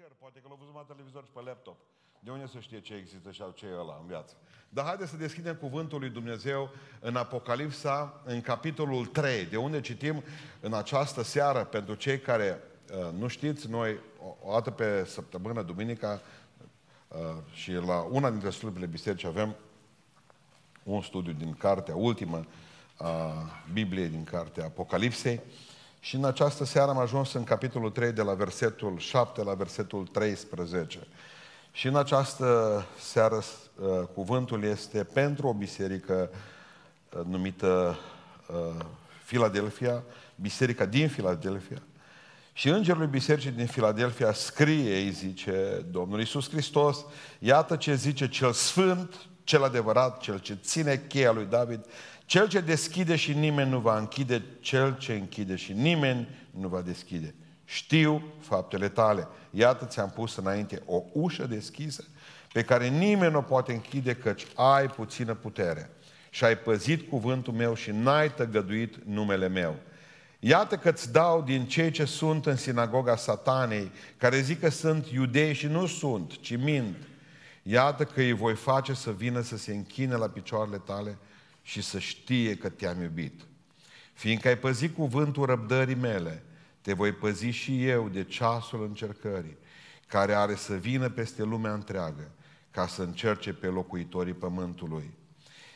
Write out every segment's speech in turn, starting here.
cer, poate că l-au văzut la televizor și pe laptop. De unde să știe ce există și ce e ăla în viață? Dar haideți să deschidem cuvântul lui Dumnezeu în Apocalipsa, în capitolul 3, de unde citim în această seară, pentru cei care uh, nu știți, noi o, o dată pe săptămână, duminica, uh, și la una dintre slujbele biserici avem un studiu din cartea ultimă a Bibliei, din cartea Apocalipsei. Și în această seară am ajuns în capitolul 3 de la versetul 7 la versetul 13. Și în această seară uh, cuvântul este pentru o biserică uh, numită uh, Filadelfia, biserica din Filadelfia. Și îngerul bisericii din Filadelfia scrie, îi zice Domnul Iisus Hristos, iată ce zice cel sfânt, cel adevărat, cel ce ține cheia lui David, cel ce deschide și nimeni nu va închide, cel ce închide și nimeni nu va deschide. Știu faptele tale. Iată ți-am pus înainte o ușă deschisă pe care nimeni nu o poate închide căci ai puțină putere. Și ai păzit cuvântul meu și n-ai tăgăduit numele meu. Iată că îți dau din cei ce sunt în sinagoga satanei, care zic că sunt iudei și nu sunt, ci mint. Iată că îi voi face să vină să se închine la picioarele tale și să știe că te-am iubit. Fiindcă ai păzit cuvântul răbdării mele, te voi păzi și eu de ceasul încercării, care are să vină peste lumea întreagă, ca să încerce pe locuitorii pământului.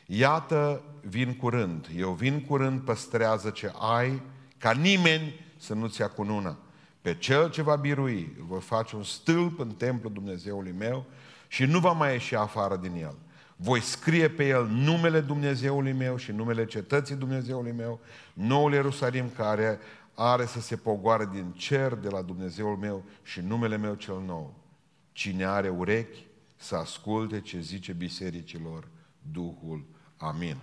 Iată, vin curând, eu vin curând, păstrează ce ai, ca nimeni să nu-ți ia cununa. Pe cel ce va birui, îl voi face un stâlp în templul Dumnezeului meu și nu va mai ieși afară din el. Voi scrie pe el numele Dumnezeului meu și numele cetății Dumnezeului meu, noul Ierusalim care are să se pogoare din cer de la Dumnezeul meu și numele meu cel nou. Cine are urechi să asculte ce zice bisericilor Duhul. Amin.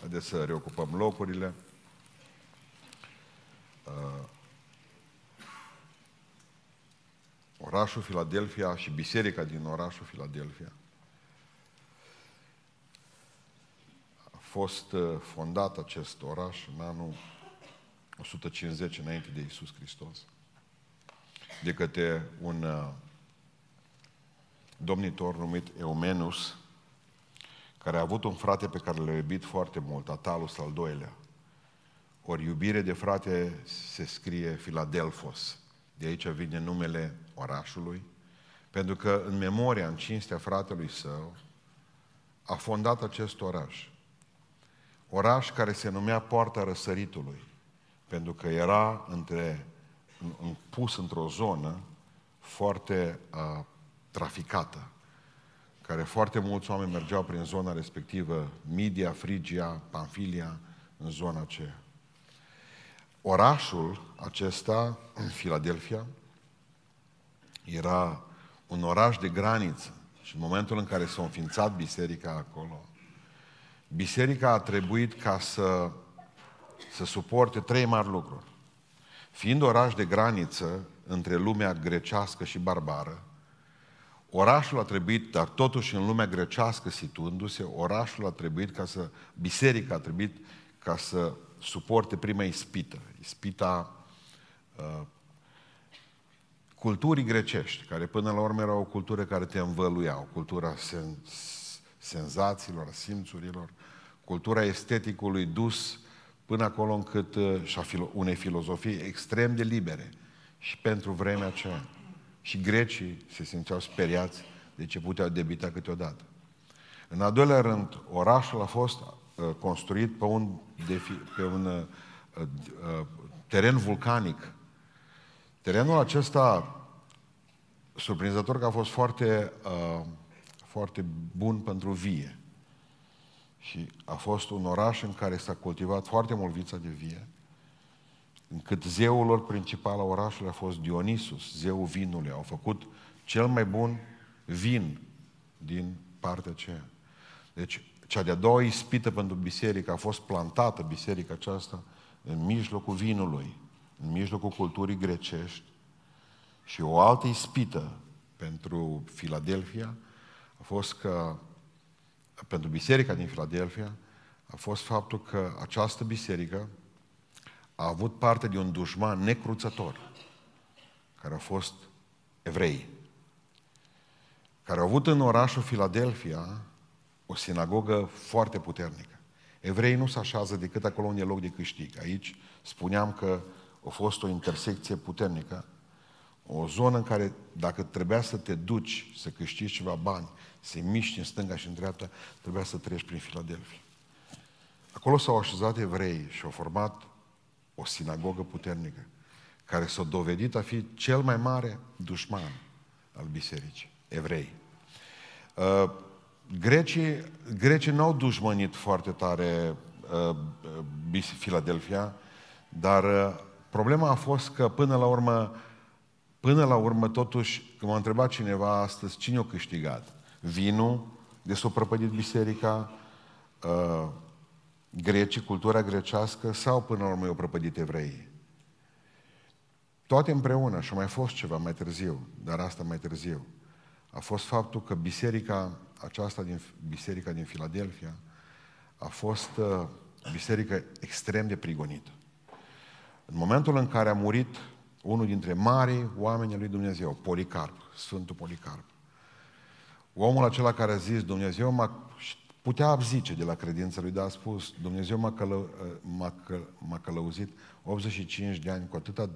Haideți să reocupăm locurile. Uh, orașul Filadelfia și biserica din orașul Filadelfia fost uh, fondat acest oraș în anul 150 înainte de Isus Hristos de către un uh, domnitor numit Eumenus care a avut un frate pe care l-a iubit foarte mult, Atalus al doilea. Ori iubire de frate se scrie Filadelfos. De aici vine numele orașului, pentru că în memoria, în cinstea fratelui său, a fondat acest oraș. Oraș care se numea Poarta Răsăritului, pentru că era între, în, pus într-o zonă foarte uh, traficată, care foarte mulți oameni mergeau prin zona respectivă, Media, Frigia, Pamfilia, în zona aceea. Orașul acesta, în Filadelfia, era un oraș de graniță și în momentul în care s-a înființat biserica acolo, biserica a trebuit ca să, să suporte trei mari lucruri. Fiind oraș de graniță între lumea grecească și barbară, orașul a trebuit, dar totuși în lumea grecească situându-se, orașul a trebuit ca să, biserica a trebuit ca să suporte prima ispită, ispita uh, culturii grecești, care până la urmă era o cultură care te învăluia, o cultura sen, senzațiilor, simțurilor, cultura esteticului dus până acolo încât uh, și a filo- unei filozofii extrem de libere și pentru vremea aceea. Și grecii se simțeau speriați de ce puteau debita câteodată. În al doilea rând, orașul a fost uh, construit pe un, defi- pe un uh, uh, teren vulcanic Terenul acesta, surprinzător că a fost foarte, uh, foarte bun pentru vie. Și a fost un oraș în care s-a cultivat foarte mult vița de vie, încât zeul lor principal a orașului a fost Dionisus, zeul vinului. Au făcut cel mai bun vin din partea aceea. Deci, cea de-a doua ispită pentru biserică a fost plantată biserica aceasta în mijlocul vinului în mijlocul culturii grecești și o altă ispită pentru Filadelfia a fost că, pentru biserica din Filadelfia, a fost faptul că această biserică a avut parte de un dușman necruțător, care a fost evrei. care au avut în orașul Filadelfia o sinagogă foarte puternică. Evreii nu se așează decât acolo unde e loc de câștig. Aici spuneam că a fost o intersecție puternică, o zonă în care dacă trebuia să te duci, să câștigi ceva bani, să miști în stânga și în dreapta, trebuia să treci prin Filadelfia. Acolo s-au așezat evrei și au format o sinagogă puternică, care s-a dovedit a fi cel mai mare dușman al bisericii, evrei. Uh, grecii, grecii n-au dușmănit foarte tare uh, uh Filadelfia, dar uh, problema a fost că până la urmă, până la urmă totuși, când m-a întrebat cineva astăzi, cine a câștigat? Vinul de s-a prăpădit biserica, uh, grecii, cultura grecească sau până la urmă i-au prăpădit evreii? Toate împreună, și a mai fost ceva mai târziu, dar asta mai târziu, a fost faptul că biserica aceasta din biserica din Filadelfia a fost uh, biserică extrem de prigonită. În momentul în care a murit unul dintre mari oameni lui Dumnezeu, Policarp, Sfântul Policarp, omul acela care a zis, Dumnezeu m-a, putea zice de la credința lui, dar a spus, Dumnezeu m-a, călă, m-a, căl, m-a călăuzit 85 de ani cu atâta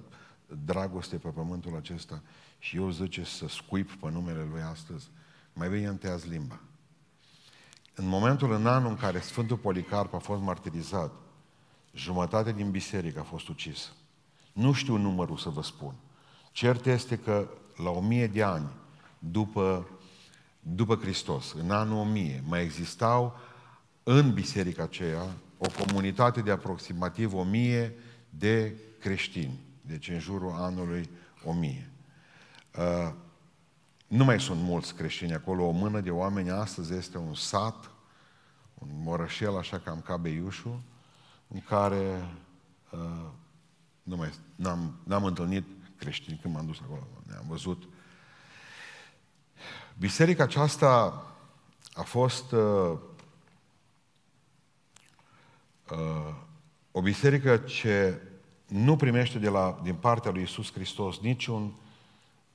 dragoste pe pământul acesta și eu zice să scuip pe numele Lui astăzi, mai bine întăiați limba. În momentul, în anul în care Sfântul Policarp a fost martirizat, jumătate din biserică a fost ucis. Nu știu numărul să vă spun. Cert este că la o mie de ani după, după Hristos, în anul 1000, mai existau în biserica aceea o comunitate de aproximativ o mie de creștini. Deci în jurul anului 1000. Uh, nu mai sunt mulți creștini acolo, o mână de oameni astăzi este un sat, un morășel așa cam ca Beiușul, în care uh, nu mai, n-am, n-am întâlnit creștini când m-am dus acolo, ne-am văzut. Biserica aceasta a fost uh, uh, o biserică ce nu primește de la, din partea lui Isus Hristos niciun,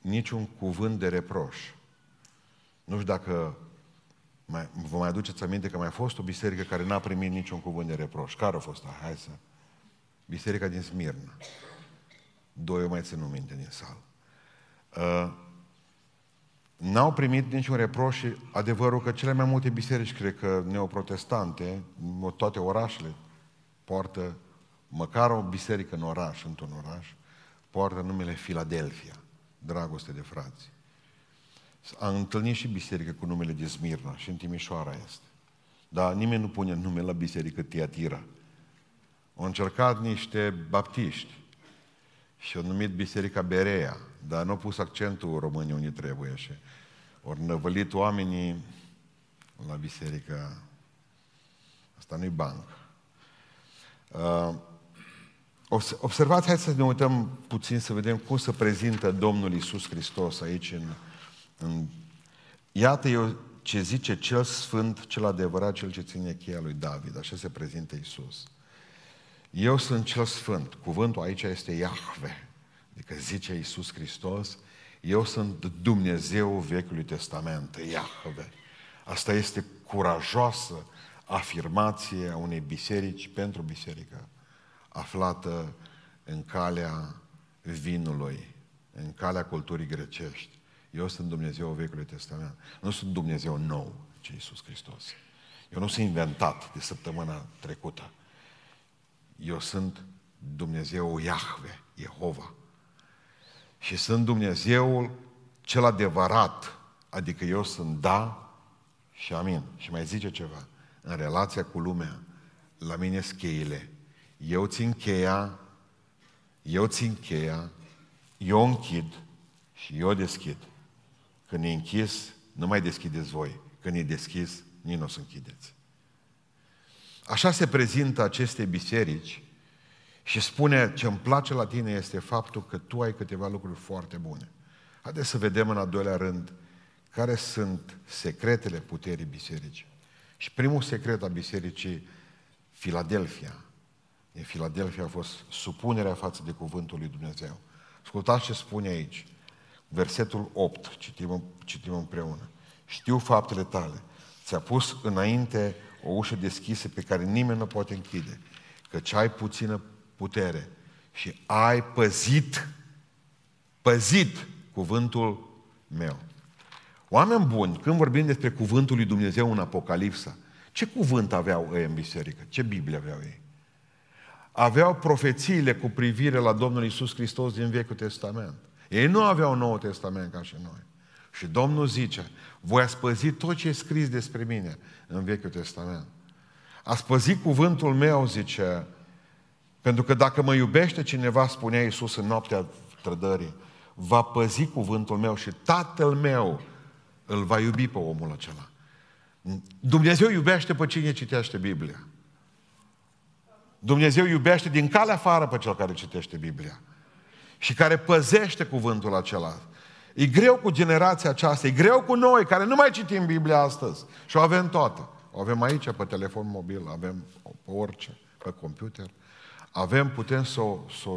niciun cuvânt de reproș. Nu știu dacă mai, vă mai aduceți aminte că mai a fost o biserică care n-a primit niciun cuvânt de reproș. Care a fost? Hai să... Biserica din Smirna. Doi o mai țin minte din sală. Uh, n-au primit niciun reproș și adevărul că cele mai multe biserici, cred că neoprotestante, toate orașele, poartă măcar o biserică în oraș, într-un oraș, poartă numele Filadelfia, dragoste de frați. Am întâlnit și biserică cu numele de Smirna și în Timișoara este. Dar nimeni nu pune nume la biserică Tiatira. Au încercat niște baptiști și au numit biserica Berea, dar nu au pus accentul românii unde trebuie și au năvălit oamenii la biserica asta nu-i banc. Uh, observați, hai să ne uităm puțin să vedem cum se prezintă Domnul Isus Hristos aici în în... Iată eu ce zice cel sfânt, cel adevărat, cel ce ține cheia lui David. Așa se prezintă Isus. Eu sunt cel sfânt. Cuvântul aici este Iahve. Adică zice Isus Hristos, eu sunt Dumnezeu Vechiului Testament, Iahve. Asta este curajoasă afirmație a unei biserici pentru biserică, aflată în calea vinului, în calea culturii grecești. Eu sunt Dumnezeu Vechiului Testament. Nu sunt Dumnezeu nou, ci Iisus Hristos. Eu nu sunt inventat de săptămâna trecută. Eu sunt Dumnezeu Iahve, Jehova. Și sunt Dumnezeul cel adevărat, adică eu sunt da și amin. Și mai zice ceva, în relația cu lumea, la mine cheile. Eu țin cheia, eu țin cheia, eu închid și eu deschid. Când e închis, nu mai deschideți voi. Când e deschis, nici nu o să închideți. Așa se prezintă aceste biserici și spune ce îmi place la tine este faptul că tu ai câteva lucruri foarte bune. Haideți să vedem în al doilea rând care sunt secretele puterii bisericii. Și primul secret al bisericii, Filadelfia. În Filadelfia a fost supunerea față de cuvântul lui Dumnezeu. Ascultați ce spune aici versetul 8, citim, citim împreună. știu faptele tale. Ți-a pus înainte o ușă deschisă pe care nimeni nu poate închide, căci ai puțină putere și ai păzit, păzit cuvântul meu. Oameni buni, când vorbim despre cuvântul lui Dumnezeu în Apocalipsa, ce cuvânt aveau ei în biserică? Ce Biblie aveau ei? Aveau profețiile cu privire la Domnul Isus Hristos din Vechiul Testament. Ei nu aveau Noul Testament ca și noi. Și Domnul zice, voi ați păzit tot ce e scris despre mine în Vechiul Testament. Ați păzit cuvântul meu, zice, pentru că dacă mă iubește cineva, spunea Iisus în noaptea trădării, va păzi cuvântul meu și Tatăl meu îl va iubi pe omul acela. Dumnezeu iubește pe cine citește Biblia. Dumnezeu iubește din calea afară pe cel care citește Biblia. Și care păzește cuvântul acela. E greu cu generația aceasta, e greu cu noi care nu mai citim Biblia astăzi. Și o avem toată. O avem aici pe telefon mobil, avem pe orice, pe computer. Avem, putem să o, să,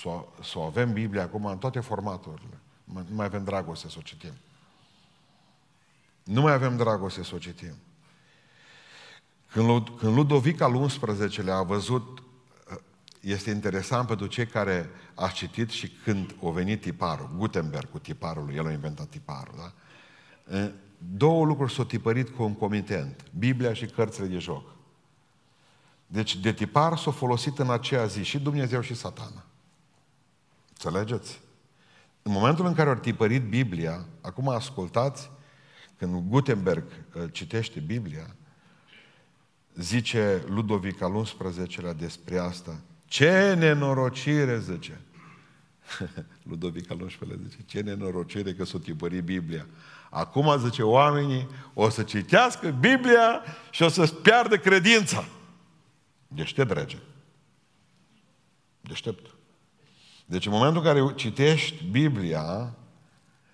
să, să o avem Biblia acum în toate formaturile. Nu mai avem dragoste să o citim. Nu mai avem dragoste să o citim. Când, când Ludovic al XI-lea a văzut, este interesant pentru cei care a citit și când a venit tiparul, Gutenberg cu tiparul lui, el a inventat tiparul, da? Două lucruri s-au tipărit concomitent, Biblia și cărțile de joc. Deci de tipar s-a folosit în aceea zi și Dumnezeu și satana. Înțelegeți? În momentul în care au tipărit Biblia, acum ascultați, când Gutenberg uh, citește Biblia, zice Ludovic al XI-lea despre asta, ce nenorocire, zice. Ludovic al XI-lea zice, ce nenorocire că s-o tipărit Biblia. Acum, zice, oamenii o să citească Biblia și o să-ți piardă credința. Deștept, rege. Deștept. Deci în momentul în care citești Biblia,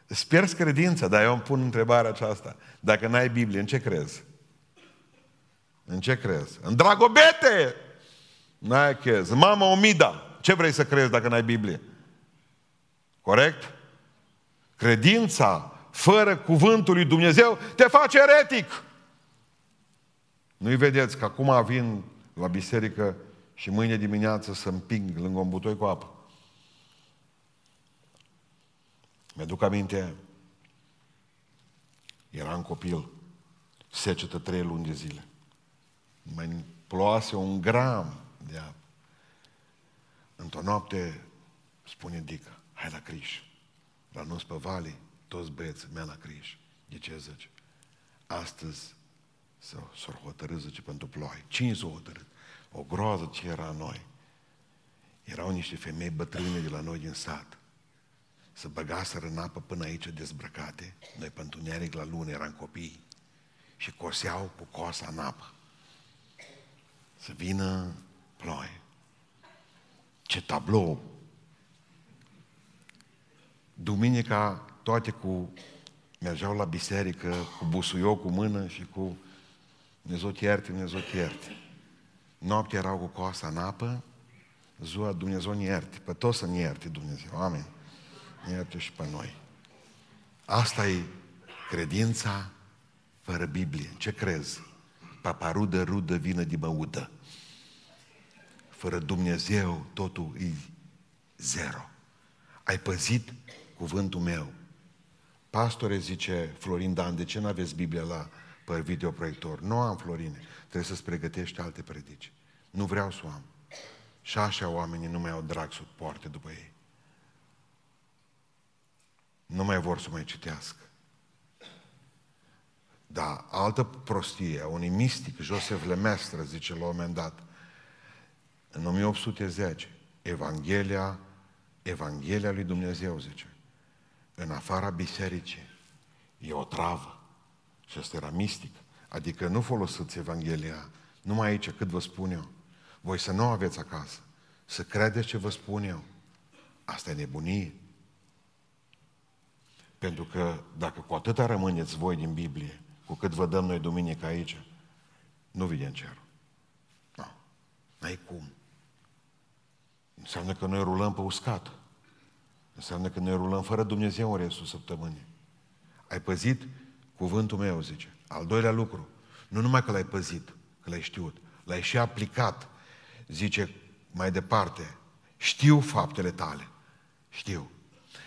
îți pierzi credința, dar eu îmi pun întrebarea aceasta. Dacă n-ai Biblie, în ce crezi? În ce crezi? În dragobete! N-ai crezi. Mama Omida. Ce vrei să crezi dacă n-ai Biblie? Corect? Credința fără cuvântul lui Dumnezeu te face eretic. Nu-i vedeți că acum vin la biserică și mâine dimineață să împing lângă un butoi cu apă. Mi-aduc aminte, eram copil, secetă trei luni de zile. Mai ploase un gram de apă. Într-o noapte spune Dica, hai la Criș. La nos pe vale, toți băieți mea la Criș. De ce zice? Astăzi s-au hotărât, zice, pentru ploaie. Cine s-au hotărât? O groază ce era noi. Erau niște femei bătrâne de la noi din sat. Să băgaseră în apă până aici dezbrăcate. Noi pentru neric la lună eram copii. Și coseau cu cosa în apă. Să vină ploaie. Ce tablou! Duminica toate cu mergeau la biserică cu busuiou cu mână și cu Dumnezeu te ierte, Dumnezeu te ierte. Noaptea erau cu coasa în apă, ziua Dumnezeu ne ierte, pe toți să ne ierte Dumnezeu, amin. Ne ierte și pe noi. Asta e credința fără Biblie. Ce crezi? Paparudă, rudă, vină de băudă. Fără Dumnezeu totul e zero. Ai păzit cuvântul meu. Pastore, zice Florin Dan, de ce nu aveți Biblia la pe videoproiector? Nu am, Florine. Trebuie să-ți pregătești alte predici. Nu vreau să o am. Și așa oamenii nu mai au drag să poarte după ei. Nu mai vor să mai citească. Da, altă prostie, unui mistic, Joseph Lemestre, zice la un moment dat, în 1810, Evanghelia, Evanghelia lui Dumnezeu, zice, în afara bisericii, e o travă. Și asta era mistic. Adică nu folosiți Evanghelia numai aici, cât vă spun eu. Voi să nu aveți acasă. Să credeți ce vă spun eu. Asta e nebunie. Pentru că dacă cu atâta rămâneți voi din Biblie, cu cât vă dăm noi duminică aici, nu vine în cer. Nu. N-ai cum. Înseamnă că noi rulăm pe uscat. Înseamnă că noi rulăm fără Dumnezeu în restul săptămânii. Ai păzit cuvântul meu, zice. Al doilea lucru, nu numai că l-ai păzit, că l-ai știut, l-ai și aplicat, zice mai departe, știu faptele tale, știu.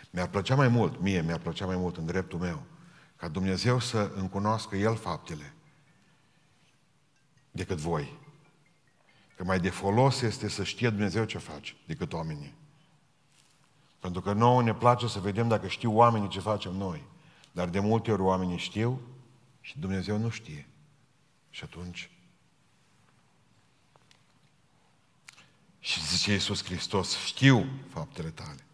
Mi-ar plăcea mai mult, mie mi-ar plăcea mai mult în dreptul meu, ca Dumnezeu să îmi cunoască El faptele decât voi. Că mai de folos este să știe Dumnezeu ce face decât oamenii. Pentru că nouă ne place să vedem dacă știu oamenii ce facem noi. Dar de multe ori oamenii știu și Dumnezeu nu știe. Și atunci... Și zice Iisus Hristos, știu faptele tale.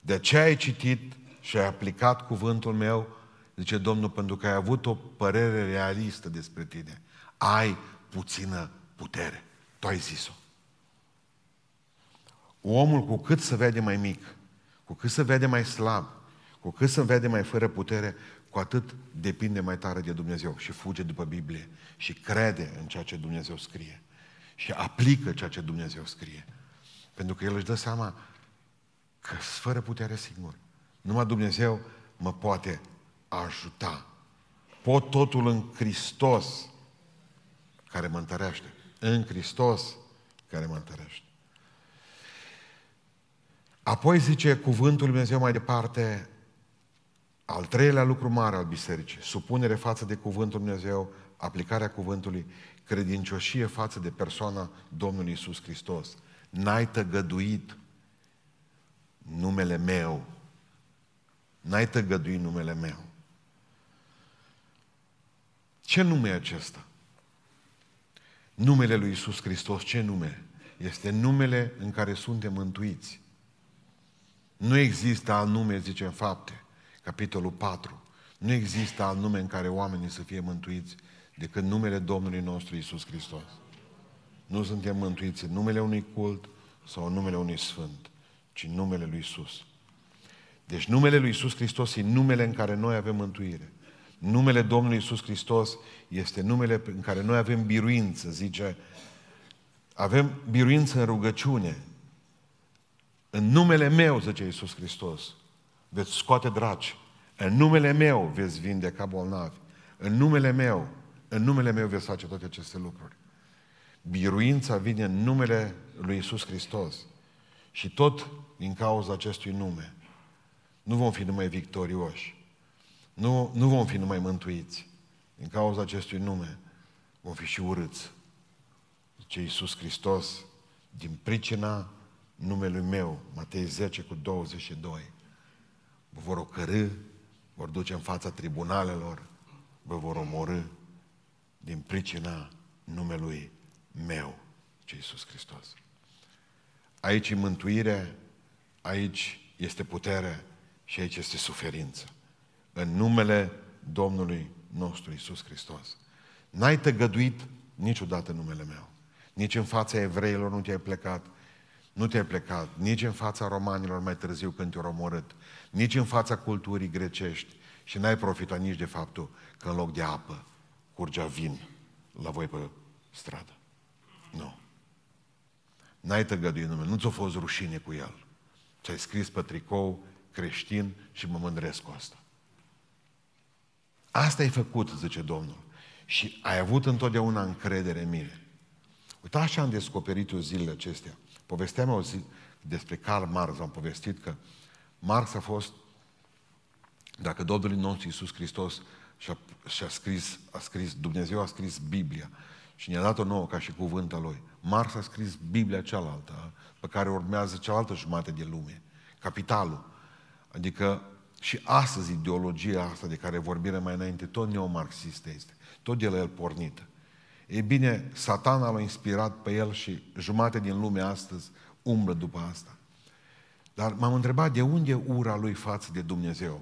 De ce ai citit și ai aplicat cuvântul meu, zice Domnul, pentru că ai avut o părere realistă despre tine. Ai puțină putere. Tu ai zis-o. Omul cu cât se vede mai mic, cu cât se vede mai slab, cu cât se vede mai fără putere, cu atât depinde mai tare de Dumnezeu și fuge după Biblie și crede în ceea ce Dumnezeu scrie și aplică ceea ce Dumnezeu scrie. Pentru că el își dă seama că fără putere singur. Numai Dumnezeu mă poate ajuta. Pot totul în Hristos care mă întărește. În Hristos care mă întărește. Apoi zice cuvântul Lui Dumnezeu mai departe, al treilea lucru mare al bisericii, supunere față de cuvântul Dumnezeu, aplicarea cuvântului, credincioșie față de persoana Domnului Isus Hristos. N-ai tăgăduit numele meu. N-ai tăgăduit numele meu. Ce nume e acesta? Numele lui Isus Hristos, ce nume? Este numele în care suntem mântuiți. Nu există alt nume, zice în fapte, capitolul 4. Nu există alt nume în care oamenii să fie mântuiți decât numele Domnului nostru Isus Hristos. Nu suntem mântuiți în numele unui cult sau în numele unui sfânt, ci în numele lui Isus. Deci numele lui Isus Hristos e numele în care noi avem mântuire. Numele Domnului Isus Hristos este numele în care noi avem biruință, zice, avem biruință în rugăciune. În numele meu, zice Isus Hristos, veți scoate draci. În numele meu veți vindeca bolnavi. În numele meu, în numele meu veți face toate aceste lucruri. Biruința vine în numele lui Isus Hristos. Și tot din cauza acestui nume. Nu vom fi numai victorioși. Nu, nu vom fi numai mântuiți. Din cauza acestui nume vom fi și urâți. Zice Iisus Hristos, din pricina numelui meu, Matei 10 cu 22, vă vor ocărâ, vor duce în fața tribunalelor, vă vor omorâ din pricina numelui meu, ce Iisus Hristos. Aici e mântuire, aici este putere și aici este suferință în numele Domnului nostru Isus Hristos. N-ai tăgăduit niciodată numele meu. Nici în fața evreilor nu te-ai plecat, nu te-ai plecat, nici în fața romanilor mai târziu când te-au omorât, nici în fața culturii grecești și n-ai profitat nici de faptul că în loc de apă curgea vin la voi pe stradă. Nu. N-ai tăgăduit numele, nu ți-a fost rușine cu el. Ți-ai scris pe tricou creștin și mă mândresc cu asta. Asta ai făcut, zice Domnul. Și ai avut întotdeauna încredere în mine. Uitați ce am descoperit eu zilele acestea. Povesteam o zi despre Karl Marx, am povestit că Marx a fost, dacă Domnul nostru Iisus Hristos și-a, și-a scris, a scris, Dumnezeu a scris Biblia și ne-a dat-o nouă ca și cuvântul lui. Marx a scris Biblia cealaltă, pe care urmează cealaltă jumătate de lume, Capitalul. Adică și astăzi ideologia asta de care vorbim mai înainte, tot neomarxistă este. Tot de la el pornită. E bine, satana l-a inspirat pe el și jumate din lume astăzi umblă după asta. Dar m-am întrebat de unde ura lui față de Dumnezeu?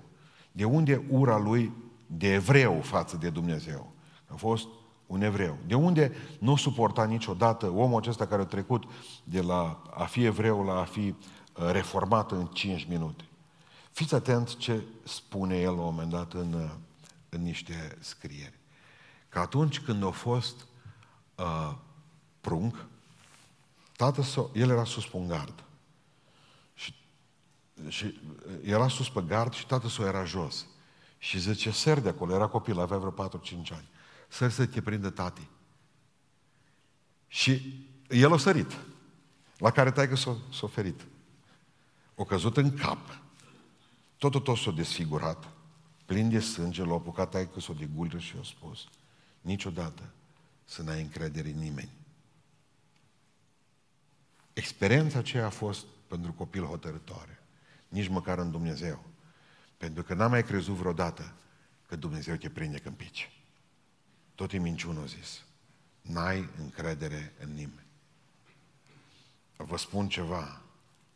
De unde ura lui de evreu față de Dumnezeu? A fost un evreu. De unde nu suporta niciodată omul acesta care a trecut de la a fi evreu la a fi uh, reformat în 5 minute? Fiți atent ce spune el la un moment dat în, în niște scrieri. Că atunci când a fost uh, prunc, tată său, el era sus pe un gard. Și, și era sus pe gard și tată său era jos. Și zice, sări de acolo, era copil, avea vreo 4-5 ani. Sări să te prindă tati. Și el a sărit, la care taică s-a, s-a ferit. O căzut în cap, totul tot s-a desfigurat, plin de sânge, l-a apucat taică s-a de gulă și a spus, niciodată să n-ai încredere în nimeni. Experiența aceea a fost pentru copil hotărătoare, nici măcar în Dumnezeu. Pentru că n-am mai crezut vreodată că Dumnezeu te prinde când pici. Tot e minciună, zis. N-ai încredere în nimeni. Vă spun ceva.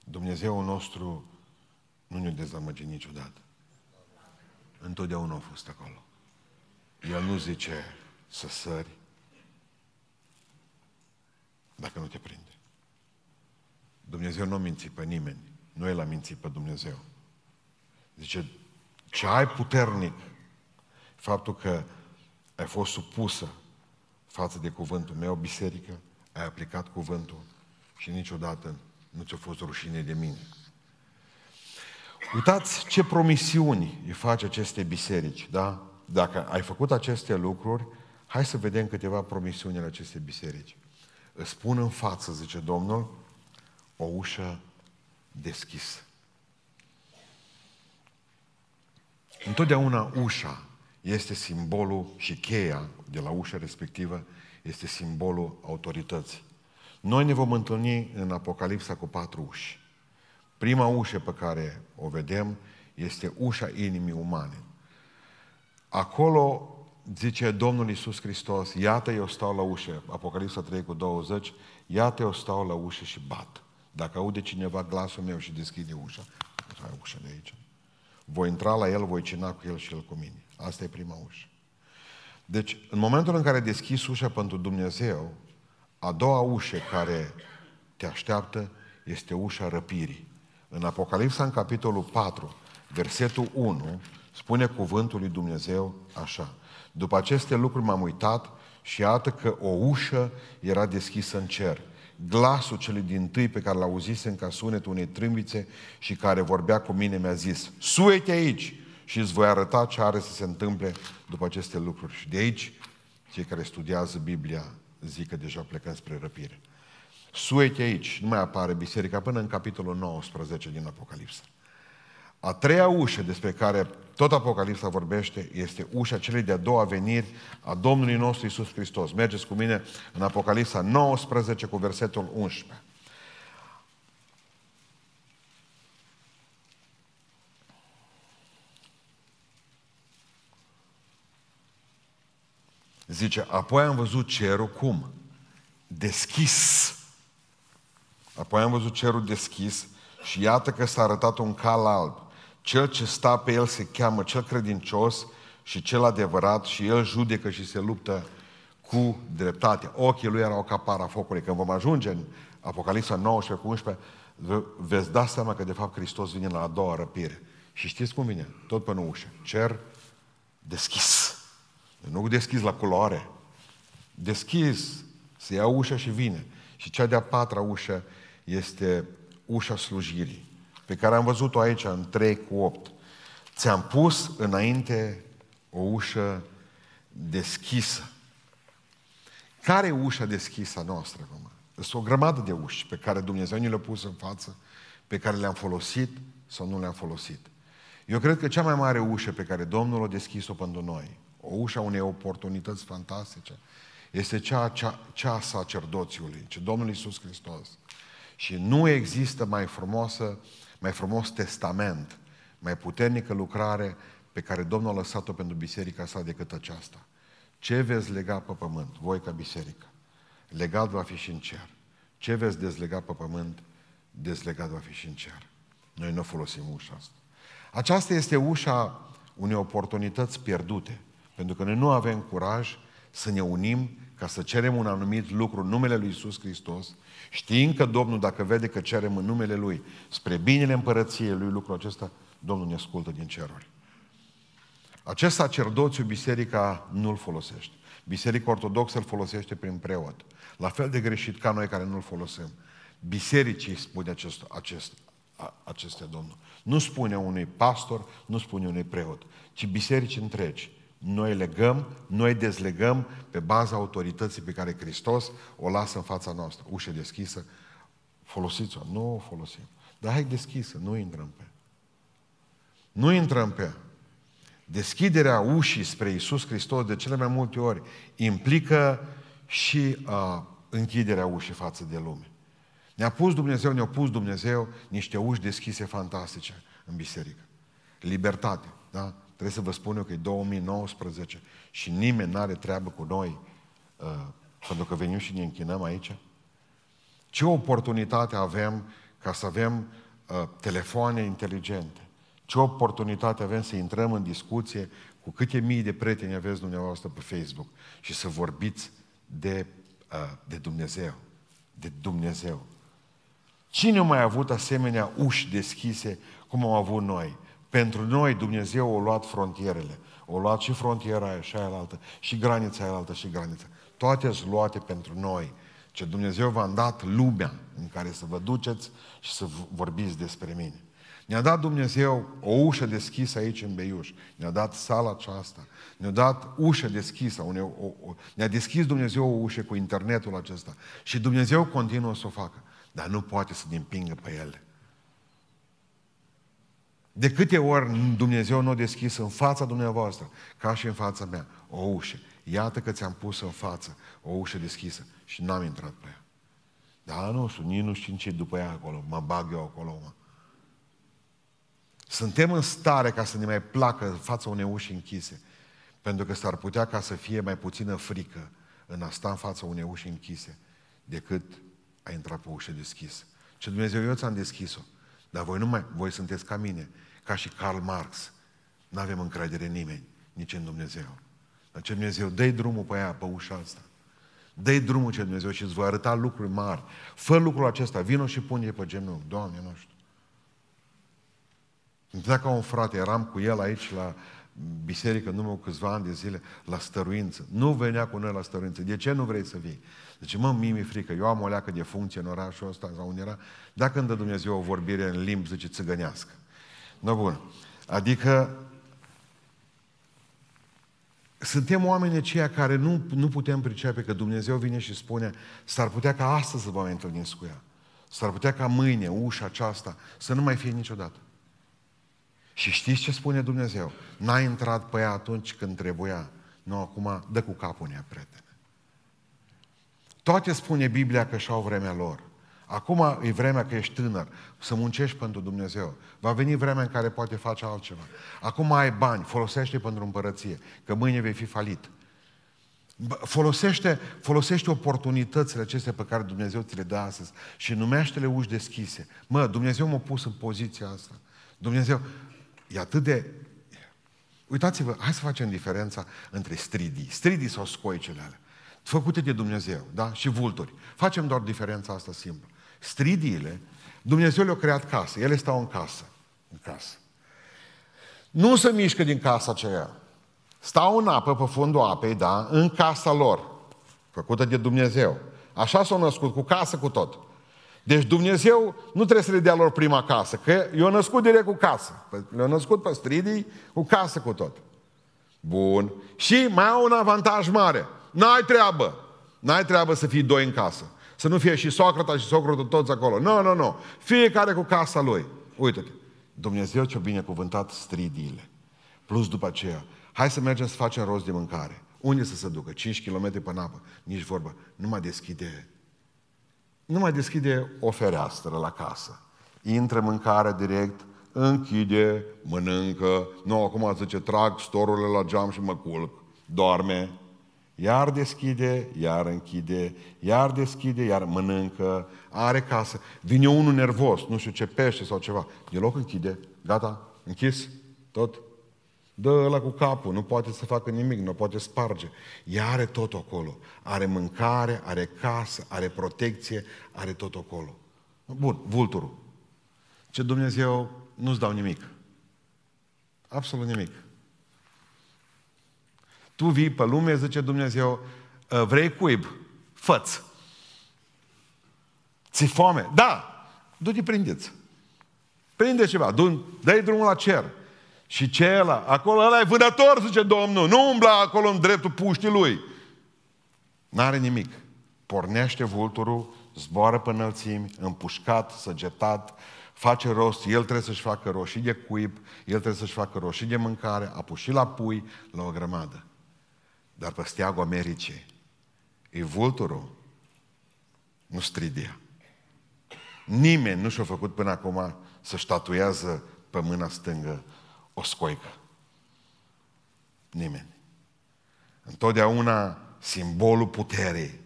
Dumnezeu nostru nu ne dezamăgi niciodată. Întotdeauna a fost acolo. El nu zice să sări dacă nu te prinde. Dumnezeu nu minți pe nimeni. Nu El a mințit pe Dumnezeu. Zice, ce ai puternic faptul că ai fost supusă față de cuvântul meu, biserică, ai aplicat cuvântul și niciodată nu ți-a fost rușine de mine. Uitați ce promisiuni îi face aceste biserici, da? Dacă ai făcut aceste lucruri, hai să vedem câteva promisiuni ale acestei biserici. Îți spun în față, zice Domnul, o ușă deschisă. Întotdeauna ușa este simbolul și cheia de la ușa respectivă este simbolul autorității. Noi ne vom întâlni în Apocalipsa cu patru uși. Prima ușă pe care o vedem este ușa inimii umane. Acolo zice Domnul Iisus Hristos, iată eu stau la ușă, Apocalipsa 3 cu 20, iată eu stau la ușă și bat. Dacă aude cineva glasul meu și deschide ușa, ai ușa de aici. Voi intra la el, voi cina cu el și el cu mine. Asta e prima ușă. Deci, în momentul în care deschizi ușa pentru Dumnezeu, a doua ușă care te așteaptă este ușa răpirii. În Apocalipsa, în capitolul 4, versetul 1, spune cuvântul lui Dumnezeu așa. După aceste lucruri m-am uitat și iată că o ușă era deschisă în cer glasul celui din tâi pe care l-auzisem ca sunetul unei trâmbițe și care vorbea cu mine mi-a zis, suete aici și îți voi arăta ce are să se întâmple după aceste lucruri. Și de aici, cei care studiază Biblia zic că deja plecăm spre răpire. Suete aici, nu mai apare biserica până în capitolul 19 din Apocalipsă. A treia ușă despre care tot Apocalipsa vorbește este ușa celei de-a doua veniri a Domnului nostru Isus Hristos. Mergeți cu mine în Apocalipsa 19 cu versetul 11. Zice, apoi am văzut cerul cum? Deschis. Apoi am văzut cerul deschis și iată că s-a arătat un cal alb cel ce sta pe el se cheamă cel credincios și cel adevărat și el judecă și se luptă cu dreptate. Ochii lui erau ca para focului. Când vom ajunge în Apocalipsa 19 cu 11, veți da seama că de fapt Hristos vine la a doua răpire. Și știți cum vine? Tot până ușă. Cer deschis. Nu deschis la culoare. Deschis. Se ia ușa și vine. Și cea de-a patra ușă este ușa slujirii pe care am văzut-o aici în 3 cu 8. Ți-am pus înainte o ușă deschisă. Care e ușa deschisă a noastră acum? Sunt o grămadă de uși pe care Dumnezeu ne le-a pus în față, pe care le-am folosit sau nu le-am folosit. Eu cred că cea mai mare ușă pe care Domnul a deschis-o pentru noi, o ușă a unei oportunități fantastice, este cea, cea, cea a sacerdoțiului, ce Domnul Iisus Hristos. Și nu există mai frumoasă mai frumos testament, mai puternică lucrare pe care Domnul a lăsat-o pentru biserica sa decât aceasta. Ce veți lega pe pământ, voi ca biserică? Legat va fi și în cer. Ce veți dezlega pe pământ, dezlegat va fi și în cer. Noi nu folosim ușa asta. Aceasta este ușa unei oportunități pierdute, pentru că noi nu avem curaj să ne unim ca să cerem un anumit lucru în numele Lui Isus Hristos, știind că Domnul, dacă vede că cerem în numele Lui, spre binele împărăției Lui lucrul acesta, Domnul ne ascultă din ceruri. Acest sacerdoțiu biserica nu-l folosește. Biserica ortodoxă îl folosește prin preot. La fel de greșit ca noi care nu-l folosim. Bisericii spune acest, acest, acestea, Domnul. Nu spune unui pastor, nu spune unui preot, ci biserici întregi. Noi legăm, noi dezlegăm pe baza autorității pe care Hristos o lasă în fața noastră. Ușă deschisă, folosiți-o. Nu o folosim. Dar hai deschisă, nu intrăm pe. Nu intrăm pe. Deschiderea ușii spre Isus Hristos de cele mai multe ori implică și uh, închiderea ușii față de lume. Ne-a pus Dumnezeu, ne-a pus Dumnezeu niște uși deschise fantastice în biserică. Libertate, da? Trebuie să vă spun eu că e 2019 și nimeni nu are treabă cu noi uh, pentru că venim și ne închinăm aici. Ce oportunitate avem ca să avem uh, telefoane inteligente? Ce oportunitate avem să intrăm în discuție cu câte mii de prieteni aveți dumneavoastră pe Facebook și să vorbiți de, uh, de Dumnezeu. De Dumnezeu. Cine a mai avut asemenea uși deschise cum am avut noi? Pentru noi Dumnezeu a luat frontierele. O luat și frontiera aia și aia altă, și granița aia altă, și granița. Toate sunt luate pentru noi. Ce Dumnezeu v-a dat lumea în care să vă duceți și să vorbiți despre mine. Ne-a dat Dumnezeu o ușă deschisă aici în Beiuș. Ne-a dat sala aceasta. Ne-a dat ușă deschisă. O, o, ne-a deschis Dumnezeu o ușă cu internetul acesta. Și Dumnezeu continuă să o facă. Dar nu poate să ne împingă pe ele. De câte ori Dumnezeu nu a deschis în fața dumneavoastră, ca și în fața mea, o ușă. Iată că ți-am pus în față o ușă deschisă și n-am intrat pe ea. Da, nu știu, nici nu știu ce după ea acolo, mă bag eu acolo, mă. Suntem în stare ca să ne mai placă în fața unei uși închise, pentru că s-ar putea ca să fie mai puțină frică în a sta în fața unei uși închise decât a intra pe ușă deschisă. Ce Dumnezeu, eu ți-am deschis-o. Dar voi nu mai, voi sunteți ca mine, ca și Karl Marx. Nu avem încredere în nimeni, nici în Dumnezeu. Dar ce Dumnezeu, dă drumul pe ea, pe ușa asta. dă drumul ce Dumnezeu și îți voi arăta lucruri mari. Fă lucrul acesta, vină și pune pe genunchi. Doamne, nu știu. Întâlnea ca un frate, eram cu el aici la biserică în urmă câțiva ani de zile, la stăruință. Nu venea cu noi la stăruință. De ce nu vrei să vii? Deci, mă, mie mi frică. Eu am o leacă de funcție în orașul ăsta sau unde era. Dacă îmi dă Dumnezeu o vorbire în limbi, zice, țigănească. Nu bun. Adică, suntem oameni aceia care nu, nu putem pricepe că Dumnezeu vine și spune s-ar putea ca astăzi să vă mai întâlniți cu ea. S-ar putea ca mâine, ușa aceasta, să nu mai fie niciodată. Și știți ce spune Dumnezeu? N-a intrat pe ea atunci când trebuia. Nu, acum dă cu capul în ea, prietene. Toate spune Biblia că și-au vremea lor. Acum e vremea că ești tânăr, să muncești pentru Dumnezeu. Va veni vremea în care poate face altceva. Acum ai bani, folosește pentru împărăție, că mâine vei fi falit. Folosește, folosește oportunitățile acestea pe care Dumnezeu ți le dă astăzi și numește-le uși deschise. Mă, Dumnezeu m-a pus în poziția asta. Dumnezeu, e atât de... Uitați-vă, hai să facem diferența între stridii. Stridii sau scoicele alea. Făcute de Dumnezeu, da? Și vulturi. Facem doar diferența asta simplă. Stridiile, Dumnezeu le-a creat casă. Ele stau în casă. În casă. Nu se mișcă din casa aceea. Stau în apă, pe fundul apei, da? În casa lor. Făcută de Dumnezeu. Așa s-au născut, cu casă, cu tot. Deci Dumnezeu nu trebuie să le dea lor prima casă, că i-a născut direct cu casă. Le-a născut pe stridii cu casă cu tot. Bun. Și mai au un avantaj mare. N-ai treabă. N-ai treabă să fii doi în casă. Să nu fie și Socrata și Socratul toți acolo. Nu, nu, nu. Fiecare cu casa lui. Uite-te. Dumnezeu ce-a binecuvântat stridiile. Plus după aceea, hai să mergem să facem rost de mâncare. Unde să se ducă? 5 km pe apă. Nici vorbă. Nu mai deschide nu mai deschide o fereastră la casă. Intră mâncare direct, închide, mănâncă. Nu, acum zice, trag storurile la geam și mă culc. Doarme. Iar deschide, iar închide, iar deschide, iar mănâncă, are casă. Vine unul nervos, nu știu ce pește sau ceva. De loc închide, gata, închis, tot. Dă la cu capul, nu poate să facă nimic, nu poate sparge. Ea are tot acolo. Are mâncare, are casă, are protecție, are tot acolo. Bun, vulturul. Ce Dumnezeu nu-ți dau nimic. Absolut nimic. Tu vii pe lume, zice Dumnezeu, ă, vrei cuib? Făți. Ți foame? Da! Du-te prindeți. Prinde ceva, dă-i drumul la cer. Și ce e ăla? Acolo ăla e vânător, zice Domnul. Nu umbla acolo în dreptul puștii lui. N-are nimic. Pornește vulturul, zboară pe înălțimi, împușcat, săgetat, face rost, el trebuie să-și facă rost și de cuib, el trebuie să-și facă rost și de mâncare, a pus și la pui, la o grămadă. Dar pe steagul Americii e vulturul, nu stridia. Nimeni nu și-a făcut până acum să statuează pe mâna stângă o scoică. Nimeni. Întotdeauna simbolul puterii,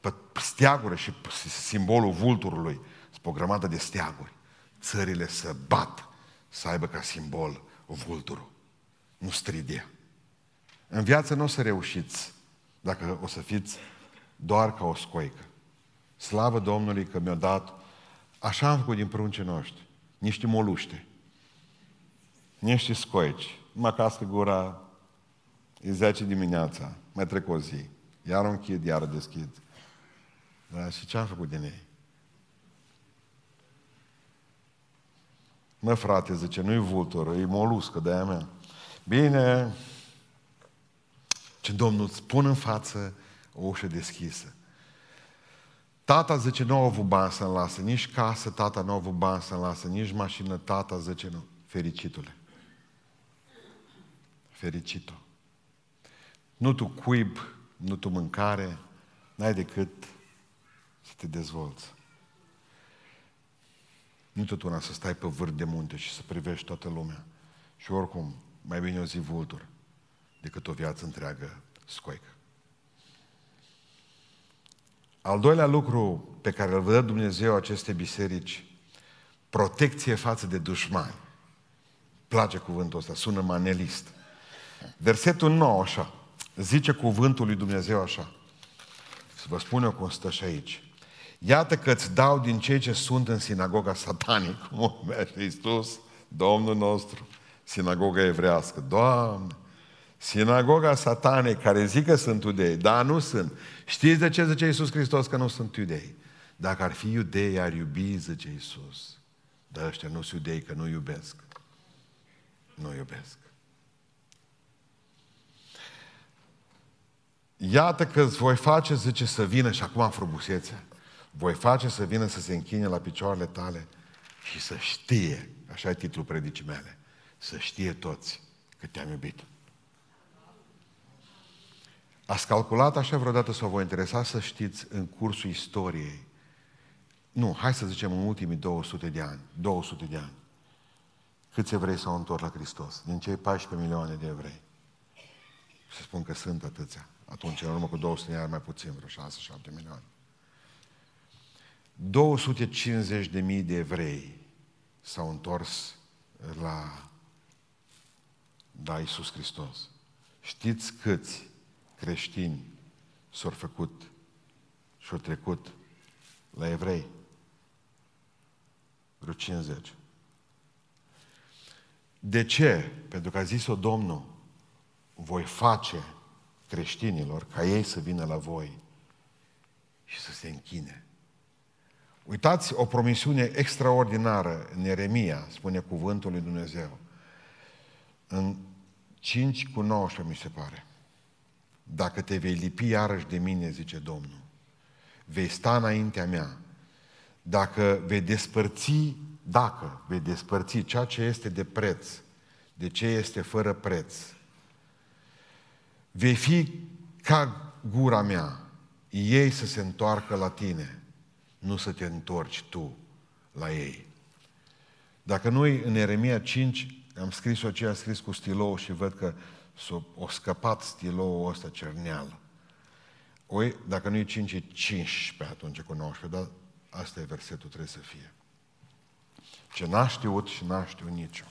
pe steaguri și simbolul vulturului, sunt o grămadă de steaguri. Țările să bat să aibă ca simbol vulturul, nu stridia. În viață nu o să reușiți dacă o să fiți doar ca o scoică. Slavă Domnului că mi-a dat, așa am făcut din pruncii noștri, niște moluște, niște scoici. Mă cască gura, e 10 dimineața, mai trec o zi, iar o închid, iar o deschid. Da? Și ce am făcut din ei? Mă, frate, zice, nu-i vultură, e moluscă de aia mea. Bine, ce Domnul îți pun în față o ușă deschisă. Tata zice, nu au avut bani să-mi lasă, nici casă tata nu au avut bani să-mi lasă, nici mașină tata zice, nu. Fericitule. Fericitul. Nu tu cuib, nu tu mâncare, n-ai decât să te dezvolți. Nu tot una să stai pe vârf de munte și să privești toată lumea. Și oricum, mai bine o zi vultură decât o viață întreagă scoică. Al doilea lucru pe care îl văd Dumnezeu aceste biserici, protecție față de dușmani. Place cuvântul ăsta, sună manelist. Versetul 9, așa, zice cuvântul lui Dumnezeu așa. Să vă spun eu cum stă și aici. Iată că îți dau din cei ce sunt în sinagoga satanic, cum o numește Iisus, Domnul nostru, sinagoga evrească. Doamne, Sinagoga satanei care zic că sunt iudei, dar nu sunt. Știți de ce zice Iisus Hristos că nu sunt iudei? Dacă ar fi iudei, ar iubi, zice Iisus. Dar ăștia nu sunt iudei, că nu iubesc. Nu iubesc. Iată că îți voi face, zice, să vină, și acum frumusețea, voi face să vină să se închine la picioarele tale și să știe, așa e titlul predicii mele, să știe toți că te-am iubit. Ați calculat așa vreodată sau vă interesa să știți în cursul istoriei, nu, hai să zicem în ultimii 200 de ani, 200 de ani, câți evrei s-au întors la Hristos? Din cei 14 milioane de evrei. Se spun că sunt atâția. Atunci, în urmă cu 200 de ani, mai puțin, vreo 6-7 milioane. 250 de mii de evrei s-au întors la, la Iisus Hristos. Știți câți creștini s-au făcut și au trecut la evrei? Vreo 50. De ce? Pentru că a zis-o Domnul, voi face creștinilor ca ei să vină la voi și să se închine. Uitați o promisiune extraordinară în Eremia, spune cuvântul lui Dumnezeu. În 5 cu 19, mi se pare. Dacă te vei lipi iarăși de mine, zice Domnul, vei sta înaintea mea. Dacă vei despărți, dacă vei despărți ceea ce este de preț, de ce este fără preț, vei fi ca gura mea, ei să se întoarcă la tine, nu să te întorci tu la ei. Dacă noi în Eremia 5 am scris-o ce am scris cu stilou și văd că s-o, o scăpat stiloul ăsta cerneal. Oi, dacă nu e 5, e 15 atunci cu 19, dar asta e versetul, trebuie să fie. Ce n-a știut și n-a știut nicio.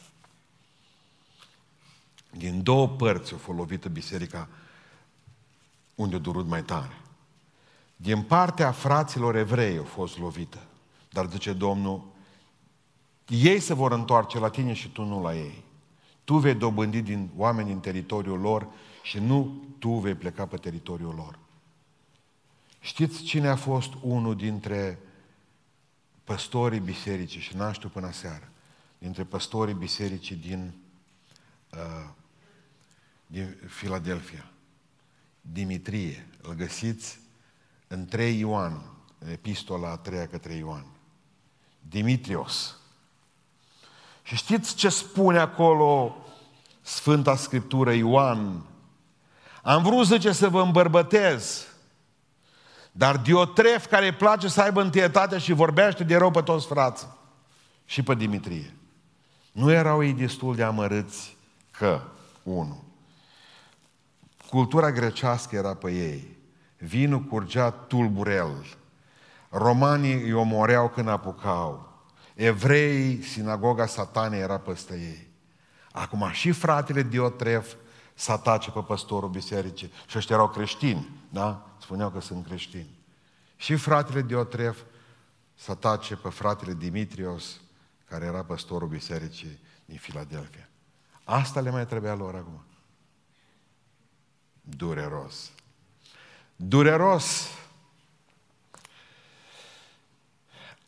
Din două părți o fost lovită biserica unde a durut mai tare. Din partea fraților evrei a fost lovită. Dar zice Domnul, ei se vor întoarce la tine și tu nu la ei. Tu vei dobândi din oameni din teritoriul lor și nu tu vei pleca pe teritoriul lor. Știți cine a fost unul dintre păstorii bisericii și n-am știu până seară? dintre păstorii bisericii din, uh, din Filadelfia. Dimitrie. Îl găsiți în 3 Ioan, în epistola a 3 către Ioan. Dimitrios. Și știți ce spune acolo Sfânta Scriptură Ioan? Am vrut, zice, să vă îmbărbătez, dar Diotref, care îi place să aibă întâietate și vorbește de rău pe toți frații, și pe Dimitrie. Nu erau ei destul de amărâți că, unu, cultura grecească era pe ei, vinul curgea tulburel, romanii îi omoreau când apucau, Evrei, sinagoga satanei era peste ei. Acum și fratele Diotref să atace pe păstorul bisericii. Și ăștia erau creștini, da? Spuneau că sunt creștini. Și fratele Diotref să atace pe fratele Dimitrios, care era păstorul bisericii din Filadelfia. Asta le mai trebuia lor acum. Dureros. Dureros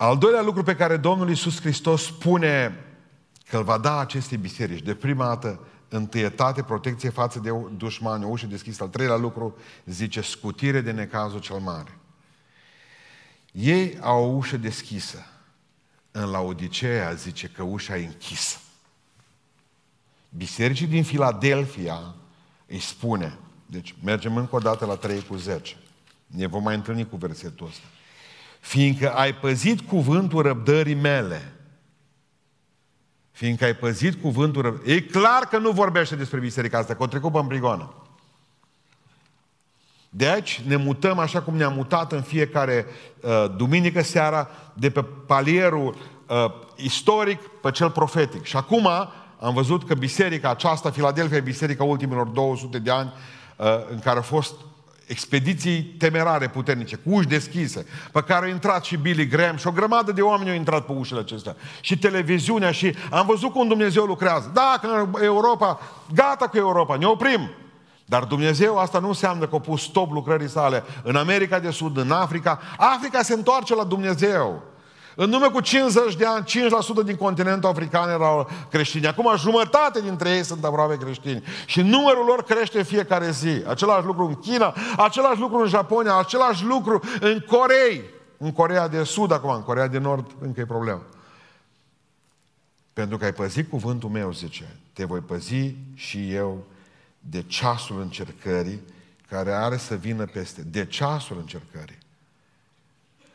Al doilea lucru pe care Domnul Iisus Hristos spune că îl va da acestei biserici, de prima dată, întâietate, protecție față de dușmani, o ușă deschisă. Al treilea lucru zice scutire de necazul cel mare. Ei au o ușă deschisă. În Laodicea zice că ușa e închisă. Bisericii din Filadelfia îi spune, deci mergem încă o dată la 3 cu 10. Ne vom mai întâlni cu versetul ăsta fiindcă ai păzit cuvântul răbdării mele. Fiindcă ai păzit cuvântul răbdării... E clar că nu vorbește despre biserica asta, că o trecut pe îmbrigoană. De aici ne mutăm așa cum ne-am mutat în fiecare uh, duminică seara de pe palierul uh, istoric pe cel profetic. Și acum am văzut că biserica aceasta, Filadelfia, e biserica ultimilor 200 de ani uh, în care a fost expediții temerare puternice, cu uși deschise, pe care au intrat și Billy Graham și o grămadă de oameni au intrat pe ușile acestea. Și televiziunea și am văzut cum Dumnezeu lucrează. Da, că Europa, gata cu Europa, ne oprim. Dar Dumnezeu asta nu înseamnă că a pus stop lucrării sale în America de Sud, în Africa. Africa se întoarce la Dumnezeu. În nume cu 50 de ani, 5% din continentul african erau creștini. Acum jumătate dintre ei sunt aproape creștini. Și numărul lor crește în fiecare zi. Același lucru în China, același lucru în Japonia, același lucru în Corei. În Corea de Sud acum, în Corea de Nord încă e problemă. Pentru că ai păzit cuvântul meu, zice, te voi păzi și eu de ceasul încercării care are să vină peste, de ceasul încercării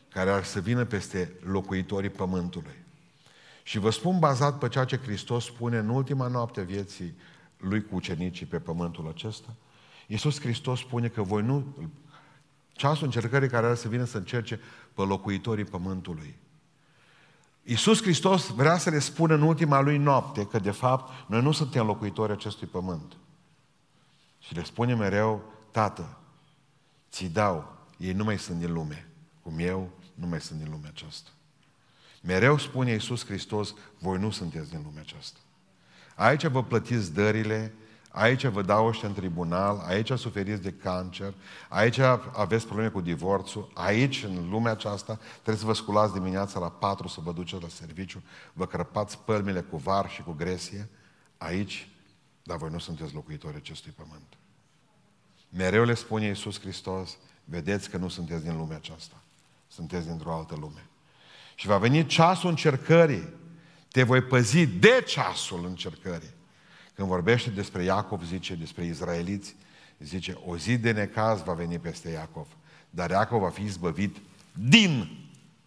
care ar să vină peste locuitorii pământului. Și vă spun bazat pe ceea ce Hristos spune în ultima noapte vieții lui cu ucenicii pe pământul acesta, Iisus Hristos spune că voi nu... Ceasul încercării care ar să vină să încerce pe locuitorii pământului. Iisus Hristos vrea să le spună în ultima lui noapte că de fapt noi nu suntem locuitori acestui pământ. Și le spune mereu, Tată, ți dau, ei nu mai sunt din lume, cum eu nu mai sunt din lumea aceasta. Mereu spune Iisus Hristos, voi nu sunteți din lumea aceasta. Aici vă plătiți dările, aici vă dau ăștia în tribunal, aici suferiți de cancer, aici aveți probleme cu divorțul, aici, în lumea aceasta, trebuie să vă sculați dimineața la patru să vă duceți la serviciu, vă crăpați pălmile cu var și cu gresie, aici, dar voi nu sunteți locuitori acestui pământ. Mereu le spune Iisus Hristos, vedeți că nu sunteți din lumea aceasta. Sunteți dintr-o altă lume. Și va veni ceasul încercării. Te voi păzi de ceasul încercării. Când vorbește despre Iacov, zice, despre izraeliți, zice, o zi de necaz va veni peste Iacov. Dar Iacov va fi izbăvit din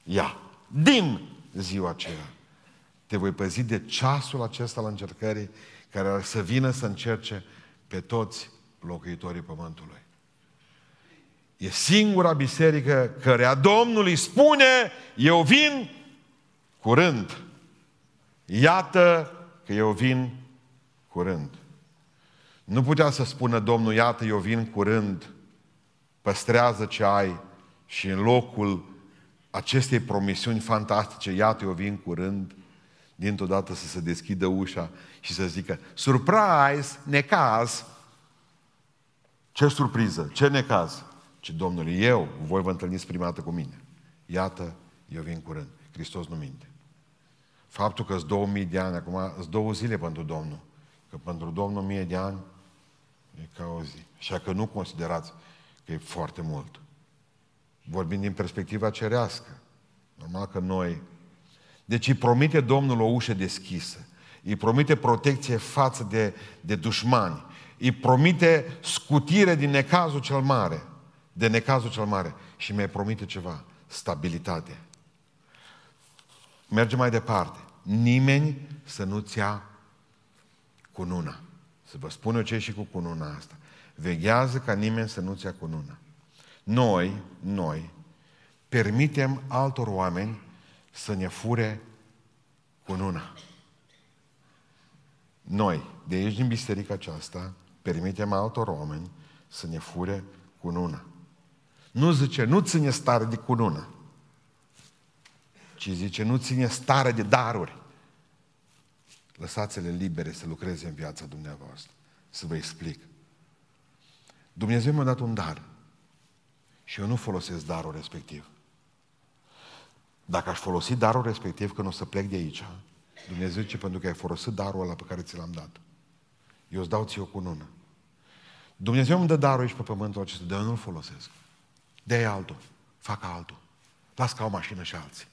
ea. Din ziua aceea. Te voi păzi de ceasul acesta al încercării care ar să vină să încerce pe toți locuitorii pământului. E singura biserică cărea Domnul îi spune, eu vin curând. Iată că eu vin curând. Nu putea să spună Domnul, iată, eu vin curând, păstrează ce ai și în locul acestei promisiuni fantastice, iată, eu vin curând, dintr-o dată să se deschidă ușa și să zică, surprise, necaz. Ce surpriză, ce necaz ci Domnul, eu, voi vă întâlniți prima dată cu mine. Iată, eu vin curând. Hristos nu minte. faptul că sunt 2000 de ani, acum sunt două zile pentru Domnul. Că pentru Domnul 1000 de ani e ca o zi. Așa că nu considerați că e foarte mult. Vorbim din perspectiva cerească. Normal că noi... Deci îi promite Domnul o ușă deschisă. Îi promite protecție față de, de dușmani. Îi promite scutire din necazul cel mare. De necazul cel mare. Și mai promite ceva. Stabilitate. Mergem mai departe. Nimeni să nu-ți ia cununa. Să vă spun eu ce și cu cununa asta. Veghează ca nimeni să nu-ți ia cununa. Noi, noi, permitem altor oameni să ne fure cununa. Noi, de aici din biserica aceasta, permitem altor oameni să ne fure cununa. Nu zice, nu ține stare de cunună, ci zice, nu ține stare de daruri. Lăsați-le libere să lucreze în viața dumneavoastră. Să vă explic. Dumnezeu mi-a dat un dar. Și eu nu folosesc darul respectiv. Dacă aș folosi darul respectiv când o să plec de aici, Dumnezeu zice, pentru că ai folosit darul ăla pe care ți l-am dat. Eu îți dau ție o cunună. Dumnezeu îmi dă darul aici pe pământul acesta, de eu nu-l folosesc. De altul. Fac altul. Las ca o mașină și alții.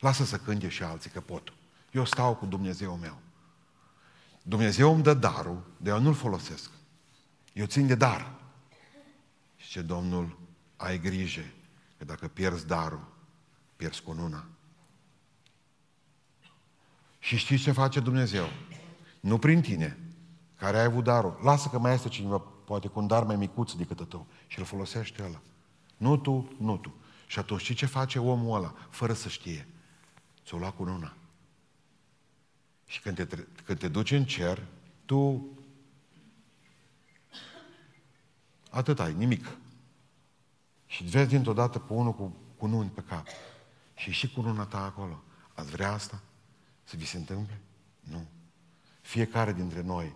Lasă să cânte și alții că pot. Eu stau cu Dumnezeu meu. Dumnezeu îmi dă darul, de eu nu-l folosesc. Eu țin de dar. Și ce Domnul, ai grijă, că dacă pierzi darul, pierzi cununa. Și știți ce face Dumnezeu? Nu prin tine, care ai avut darul. Lasă că mai este cineva, poate cu un dar mai micuț decât a tău. Și îl folosește ăla. Nu tu, nu tu. Și atunci știi ce face omul ăla, fără să știe? Ți-o lua cununa. Și când te, când te duci în cer, tu atât ai, nimic. Și vezi dintr-o dată pe unul cu cununi pe cap. Și și cununa ta acolo. Ați vrea asta? Să vi se întâmple? Nu. Fiecare dintre noi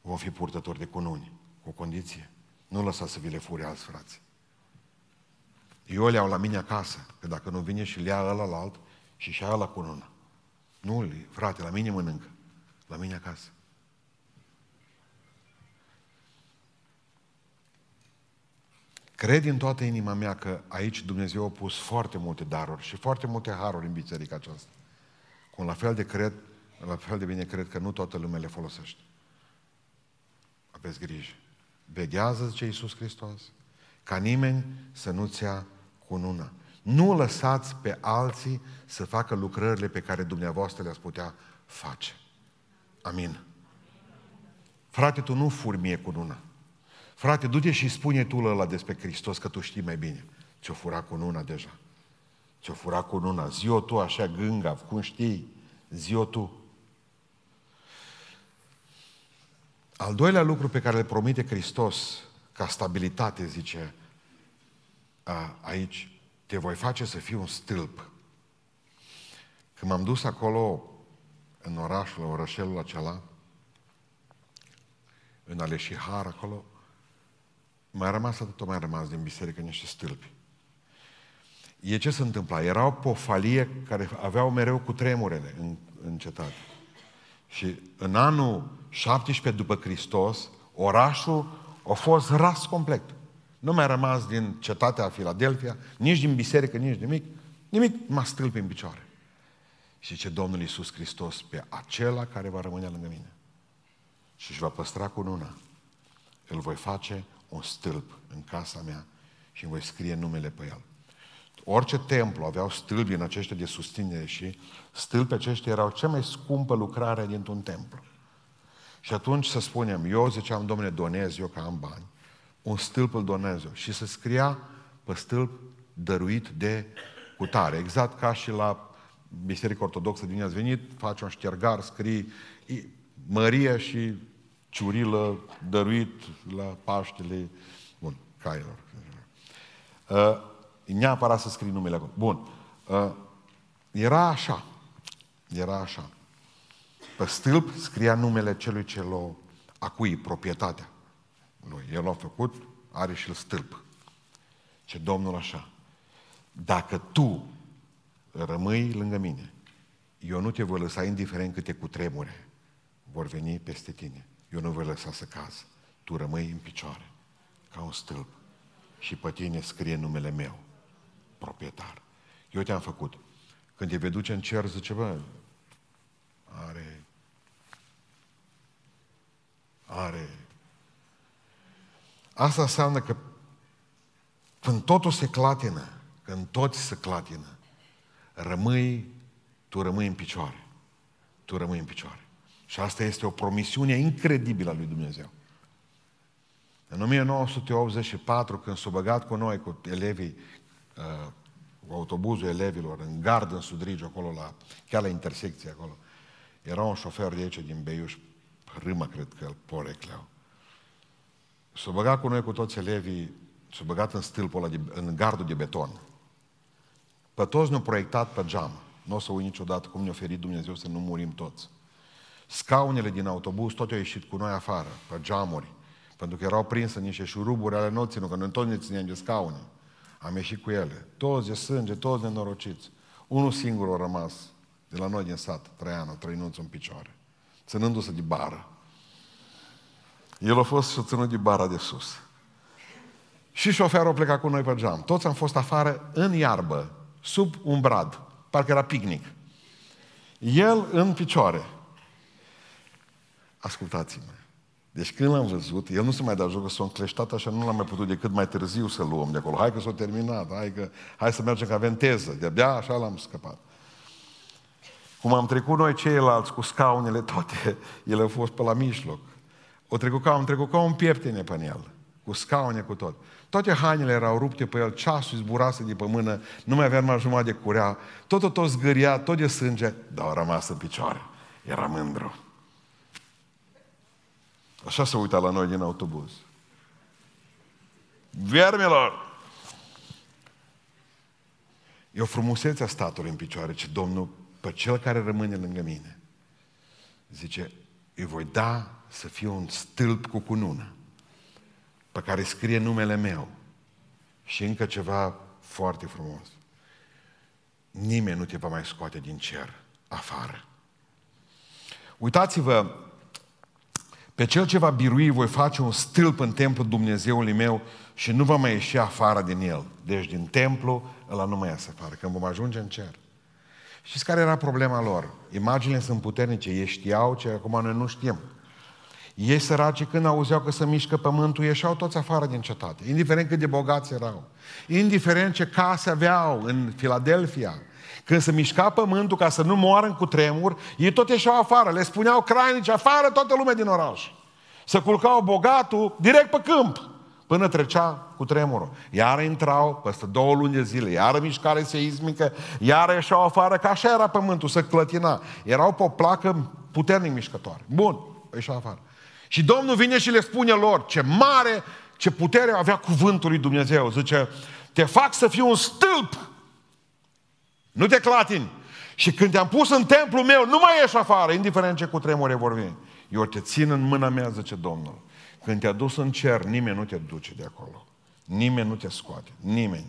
vom fi purtători de cununi, cu o condiție. Nu lăsa să vi le fure alți frați. Eu le iau la mine acasă, că dacă nu vine și le ia ăla la alt și și la cununa. Nu, frate, la mine mănâncă. La mine acasă. Cred din toată inima mea că aici Dumnezeu a pus foarte multe daruri și foarte multe haruri în biserica aceasta. Cum la fel de cred, la fel de bine cred că nu toată lumea le folosește. Aveți grijă. Veghează, zice Iisus Hristos, ca nimeni să nu-ți ia cununa. Nu lăsați pe alții să facă lucrările pe care dumneavoastră le-ați putea face. Amin. Frate, tu nu furi mie cununa. Frate, du-te și spune tu ăla despre Hristos că tu știi mai bine. Ți-o fura cu nuna deja. Ți-o fura cu nuna. Zi-o tu așa gânga, cum știi? Zi-o tu. Al doilea lucru pe care le promite Hristos ca stabilitate, zice a, aici, te voi face să fii un stâlp. Când m-am dus acolo, în orașul, orășelul acela, în Aleșihar, acolo, mai rămas atât, mai rămas din biserică niște stâlpi. E ce se întâmpla? Era o pofalie care aveau mereu cu tremurele în, în cetate. Și în anul 17 după Hristos, orașul a fost ras complet. Nu mai a rămas din cetatea Filadelfia, nici din biserică, nici nimic. Nimic m-a stâlpi în picioare. Și ce Domnul Iisus Hristos pe acela care va rămâne lângă mine și își va păstra cu luna, îl voi face un stâlp în casa mea și îmi voi scrie numele pe el. Orice templu aveau stâlpi în aceștia de susținere și stâlpi aceștia erau cea mai scumpă lucrare dintr-un templu. Și atunci să spunem, eu ziceam, domnule, donez eu că am bani, un stâlp îl donez eu. Și să scria pe stâlp dăruit de cutare. Exact ca și la Biserica Ortodoxă din ați venit, faci un ștergar, scrii Maria și ciurilă dăruit la Paștele, bun, cailor. Uh, neapărat să scrii numele acolo. Bun. Uh, era așa. Era așa. Pe stâlp scria numele celui ce l-a acui, proprietatea lui. El l-a făcut, are și-l stâlp. Ce Domnul așa. Dacă tu rămâi lângă mine eu nu te voi lăsa indiferent câte cutremure vor veni peste tine. Eu nu voi lăsa să caz. Tu rămâi în picioare, ca un stâlp. Și pe tine scrie numele meu, proprietar. Eu te-am făcut. Când te vei duce în cer, zice, bă, are, are. Asta înseamnă că când totul se clatină, când toți se clatină, rămâi, tu rămâi în picioare. Tu rămâi în picioare. Și asta este o promisiune incredibilă a lui Dumnezeu. În 1984, când s-a băgat cu noi, cu elevii, uh, cu autobuzul elevilor, în gard în Sudrigiu, acolo, la, chiar la intersecție acolo, era un șofer de aici, din Beiuș, Râmă, cred că îl porecleau. S-a băgat cu noi, cu toți elevii, s-a băgat în stâlpul ăla, de, în gardul de beton. Pe toți ne-au proiectat pe geam. Nu o să uit niciodată cum ne-a oferit Dumnezeu să nu murim toți. Scaunele din autobuz tot au ieșit cu noi afară, pe geamuri, pentru că erau prinse niște șuruburi ale noții, că noi tot ne țineam de scaune. Am ieșit cu ele. Toți de sânge, toți nenorociți. Unul singur a rămas de la noi din sat, Traianu, trăinuțul în picioare, ținându-se de bară. El a fost și ținut de bara de sus. Și șoferul a plecat cu noi pe geam. Toți am fost afară în iarbă, sub un brad. Parcă era picnic. El în picioare. Ascultați-mă. Deci când l-am văzut, el nu se mai da joc, că s-a încleștat așa, nu l-am mai putut decât mai târziu să luăm de acolo. Hai că s-a terminat, hai, că, hai să mergem că avem teză. De-abia așa l-am scăpat. Cum am trecut noi ceilalți cu scaunele toate, ele au fost pe la mijloc. O trecut ca, am trecut ca un pieptene pe el, cu scaune, cu tot. Toate hainele erau rupte pe el, ceasul zburase de pe mână, nu mai avea mai jumătate de curea, tot, tot zgâria, tot de sânge, dar a rămas în picioare. Era mândru. Așa se uita la noi din autobuz. Vermilor! E o frumusețe a statului în picioare, ce Domnul, pe cel care rămâne lângă mine, zice, îi voi da să fie un stâlp cu cunună, pe care scrie numele meu. Și încă ceva foarte frumos. Nimeni nu te va mai scoate din cer afară. Uitați-vă pe cel ce va birui voi face un stâlp în templul Dumnezeului meu și nu va mai ieși afară din el. Deci din templu ăla nu mai iasă afară, când vom ajunge în cer. Știți care era problema lor? Imaginile sunt puternice, ei știau ce acum noi nu știm. Ei săraci când auzeau că se mișcă pământul, ieșeau toți afară din cetate, indiferent cât de bogați erau, indiferent ce case aveau în Filadelfia, când se mișca pământul ca să nu moară cu tremur, ei tot ieșeau afară, le spuneau crainici, afară toată lumea din oraș. Să culcau bogatul direct pe câmp, până trecea cu tremurul. Iar intrau peste două luni de zile, iar mișcare seismică, iar ieșeau afară, că așa era pământul, să clătina. Erau pe o placă puternic mișcătoare. Bun, ieșeau afară. Și Domnul vine și le spune lor ce mare, ce putere avea cuvântul lui Dumnezeu. Zice, te fac să fii un stâlp nu te clatini. Și când te-am pus în templul meu, nu mai ieși afară, indiferent ce cu tremure vor veni. Eu te țin în mâna mea, zice Domnul. Când te-a dus în cer, nimeni nu te duce de acolo. Nimeni nu te scoate. Nimeni.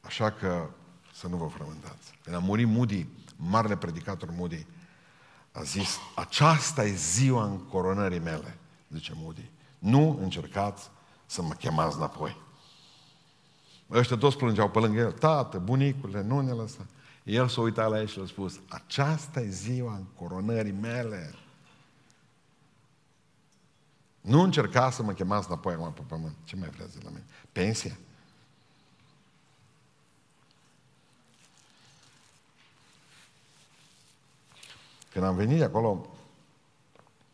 Așa că să nu vă frământați. Când a murit Moody, marele predicator Moody, a zis, aceasta e ziua încoronării mele, zice Moody. Nu încercați să mă chemați înapoi. Ăștia toți plângeau pe lângă el. Tată, bunicule, nu ne lăsa. El s-a uitat la el și a spus, aceasta e ziua în coronării mele. Nu încerca să mă chemați înapoi acum pe pământ. Ce mai vreți de la mine? Pensia? Când am venit de acolo,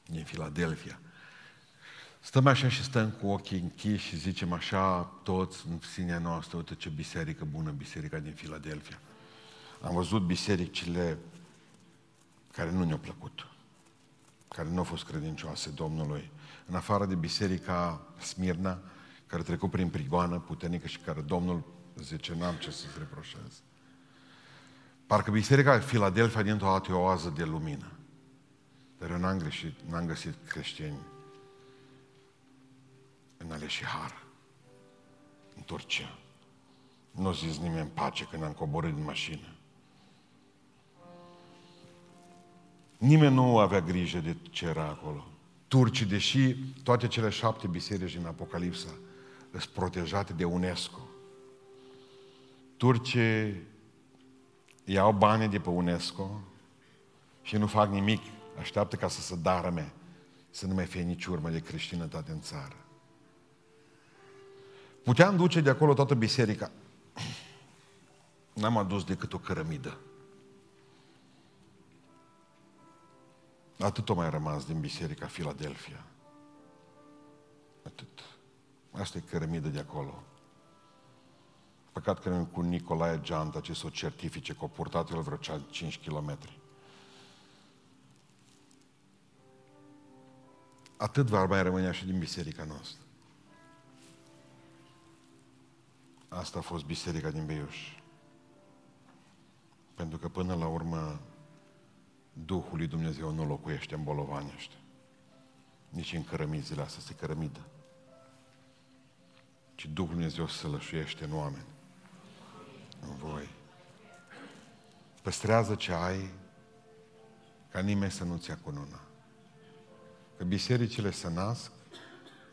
din Filadelfia, Stăm așa și stăm cu ochii închiși și zicem așa toți în sinea noastră, uite ce biserică bună, biserica din Filadelfia. Am văzut bisericile care nu ne-au plăcut, care nu au fost credincioase Domnului. În afară de biserica Smirna, care a trecut prin prigoană puternică și care Domnul zice, n-am ce să-ți reproșez. Parcă Biserica Filadelfia dintr-o dată e o oază de lumină. Dar eu n-am greșit, n-am găsit creștini în aleși har, în Turcia. Nu zis nimeni în pace când am coborât din mașină. Nimeni nu avea grijă de ce era acolo. Turcii, deși toate cele șapte biserici din Apocalipsa sunt protejate de UNESCO, turcii iau bani de pe UNESCO și nu fac nimic. Așteaptă ca să se darăme, să nu mai fie nici urmă de creștinătate în țară. Puteam duce de acolo toată biserica. N-am adus decât o cărămidă. Atât o mai rămas din biserica Filadelfia. Atât. Asta e cărămidă de acolo. Păcat că nu cu Nicolae Geanta ce să o certifice, că o purtat el vreo 5 km. Atât va mai rămâne și din biserica noastră. Asta a fost biserica din Beiuș. Pentru că până la urmă Duhul lui Dumnezeu nu locuiește în bolovanii ăștia. Nici în cărămizile astea, se cărămidă. Ci Duhul Dumnezeu se lășuiește în oameni. În voi. Păstrează ce ai ca nimeni să nu-ți ia cununa. Că bisericile se nasc,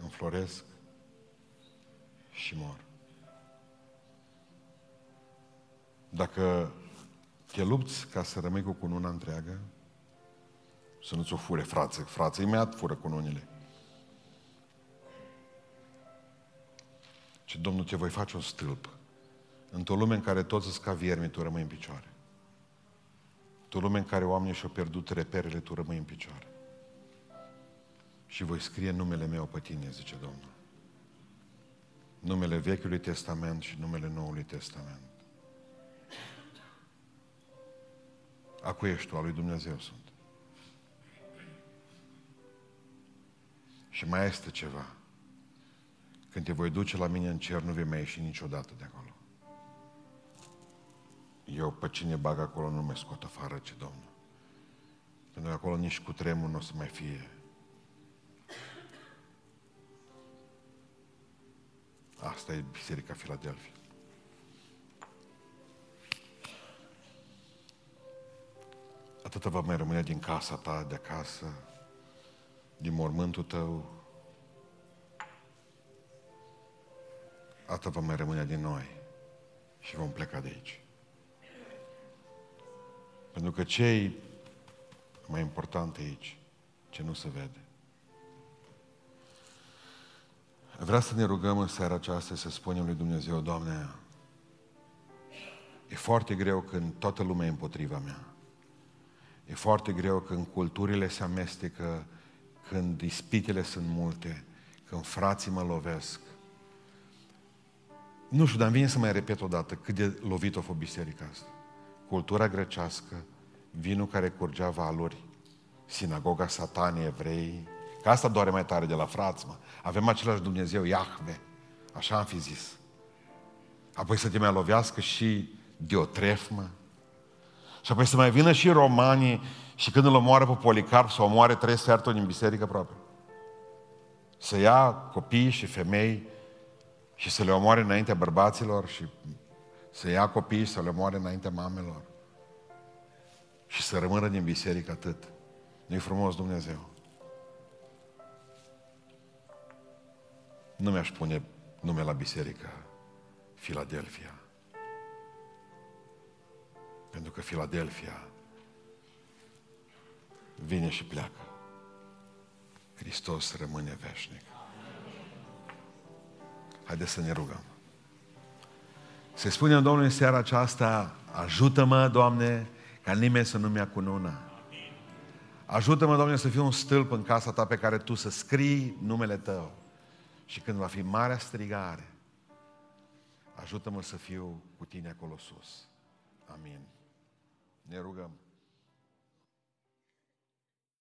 înfloresc și mor. Dacă te lupți ca să rămâi cu cununa întreagă, să nu ți-o fure frață. Frață imediat fură cununile. Și Domnul te voi face un stâlp. Într-o lume în care toți sunt ca viermi, tu rămâi în picioare. Într-o lume în care oamenii și-au pierdut reperele, tu rămâi în picioare. Și voi scrie numele meu pe tine, zice Domnul. Numele Vechiului Testament și numele Noului Testament. A cui ești tu? A lui Dumnezeu sunt. Și mai este ceva. Când te voi duce la mine în cer, nu vei mai ieși niciodată de acolo. Eu pe cine bag acolo nu mă scot afară, ce Domnul. Pentru că acolo nici cu tremur nu o să mai fie. Asta e Biserica Filadelfia. Atâta va mai rămâne din casa ta, de acasă, din mormântul tău, atât va mai rămâne din noi și vom pleca de aici. Pentru că ce mai important aici? Ce nu se vede. Vreau să ne rugăm în seara aceasta să spunem lui Dumnezeu, Doamne, e foarte greu când toată lumea e împotriva mea. E foarte greu când culturile se amestecă, când ispitele sunt multe, când frații mă lovesc. Nu știu, dar vine să mai repet o dată cât de lovit a fost biserica asta. Cultura grecească, vinul care curgea valuri, sinagoga satanii evrei, că asta doare mai tare de la frați, mă. Avem același Dumnezeu, Iahve. Așa am fi zis. Apoi să te mai lovească și Diotref, mă. Și apoi să mai vină și romanii și când îl omoară pe Policarp, să omoare trei sferturi din biserică propriu. Să ia copii și femei și să le omoare înaintea bărbaților și să ia copii și să le omoare înaintea mamelor. Și să rămână din biserică atât. Nu-i frumos Dumnezeu. Nu mi-aș pune nume la biserică Filadelfia. Pentru că Filadelfia vine și pleacă. Hristos rămâne veșnic. Haideți să ne rugăm. Se spune Domnului în seara aceasta, ajută-mă, Doamne, ca nimeni să nu-mi ia cununa. Ajută-mă, Doamne, să fiu un stâlp în casa Ta pe care Tu să scrii numele Tău. Și când va fi marea strigare, ajută-mă să fiu cu Tine acolo sus. Amin. Ne rugăm.